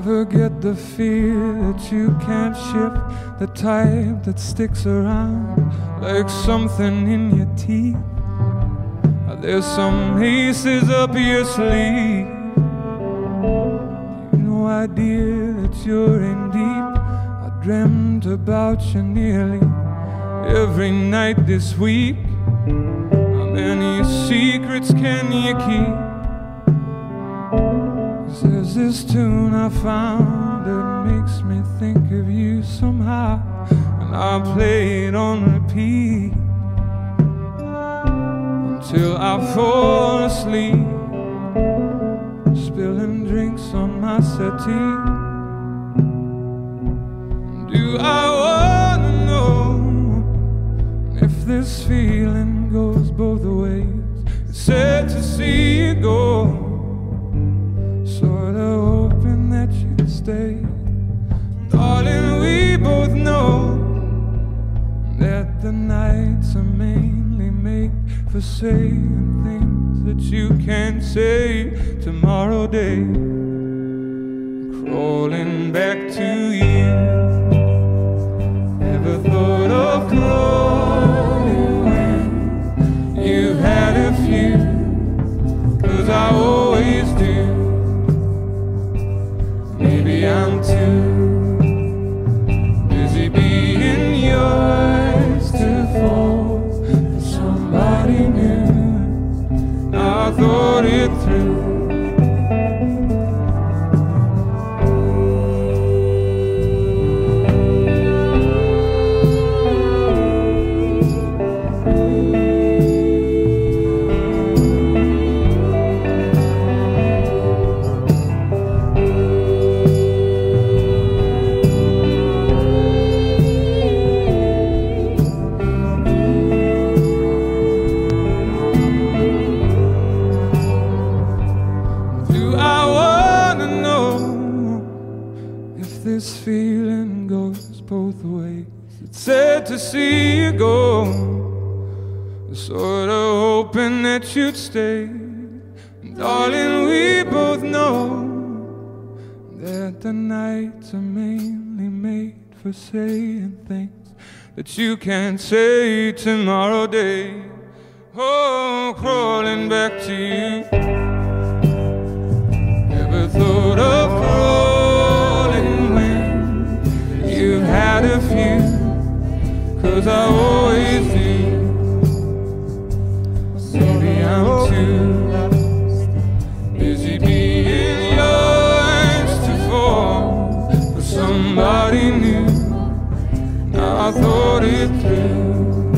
get the fear that you can't shift, the type that sticks around like something in your teeth. There's some aces up your sleeve. No idea that you're in deep. I dreamt about you nearly every night this week. How many secrets can you keep? Cause there's this tune I found that makes me think of you somehow. And I play it on repeat until I fall asleep. Spilling drinks on my settee. Do I wanna know if this feeling goes both ways? It's sad to see you go. For saying things that you can't say tomorrow day. Crawling back to I thought it through. This feeling goes both ways? It's sad to see you go, sort of hoping that you'd stay. Darling, we both know that the nights are mainly made for saying things that you can't say tomorrow day. Oh, crawling back to you. Thought it through,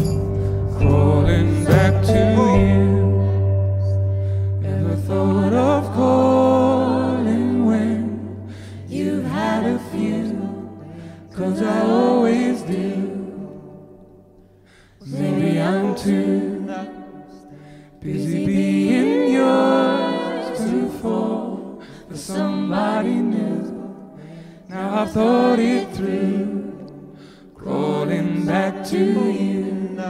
crawling back to you. Ever thought of calling when you've had a few? Cause I always do. Maybe I'm too busy being yours to fall for somebody new. Now I've thought it through, crawling back to you.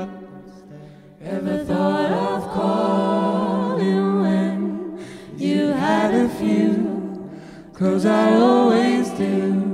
Ever thought of calling when you had a few? Cause I always do.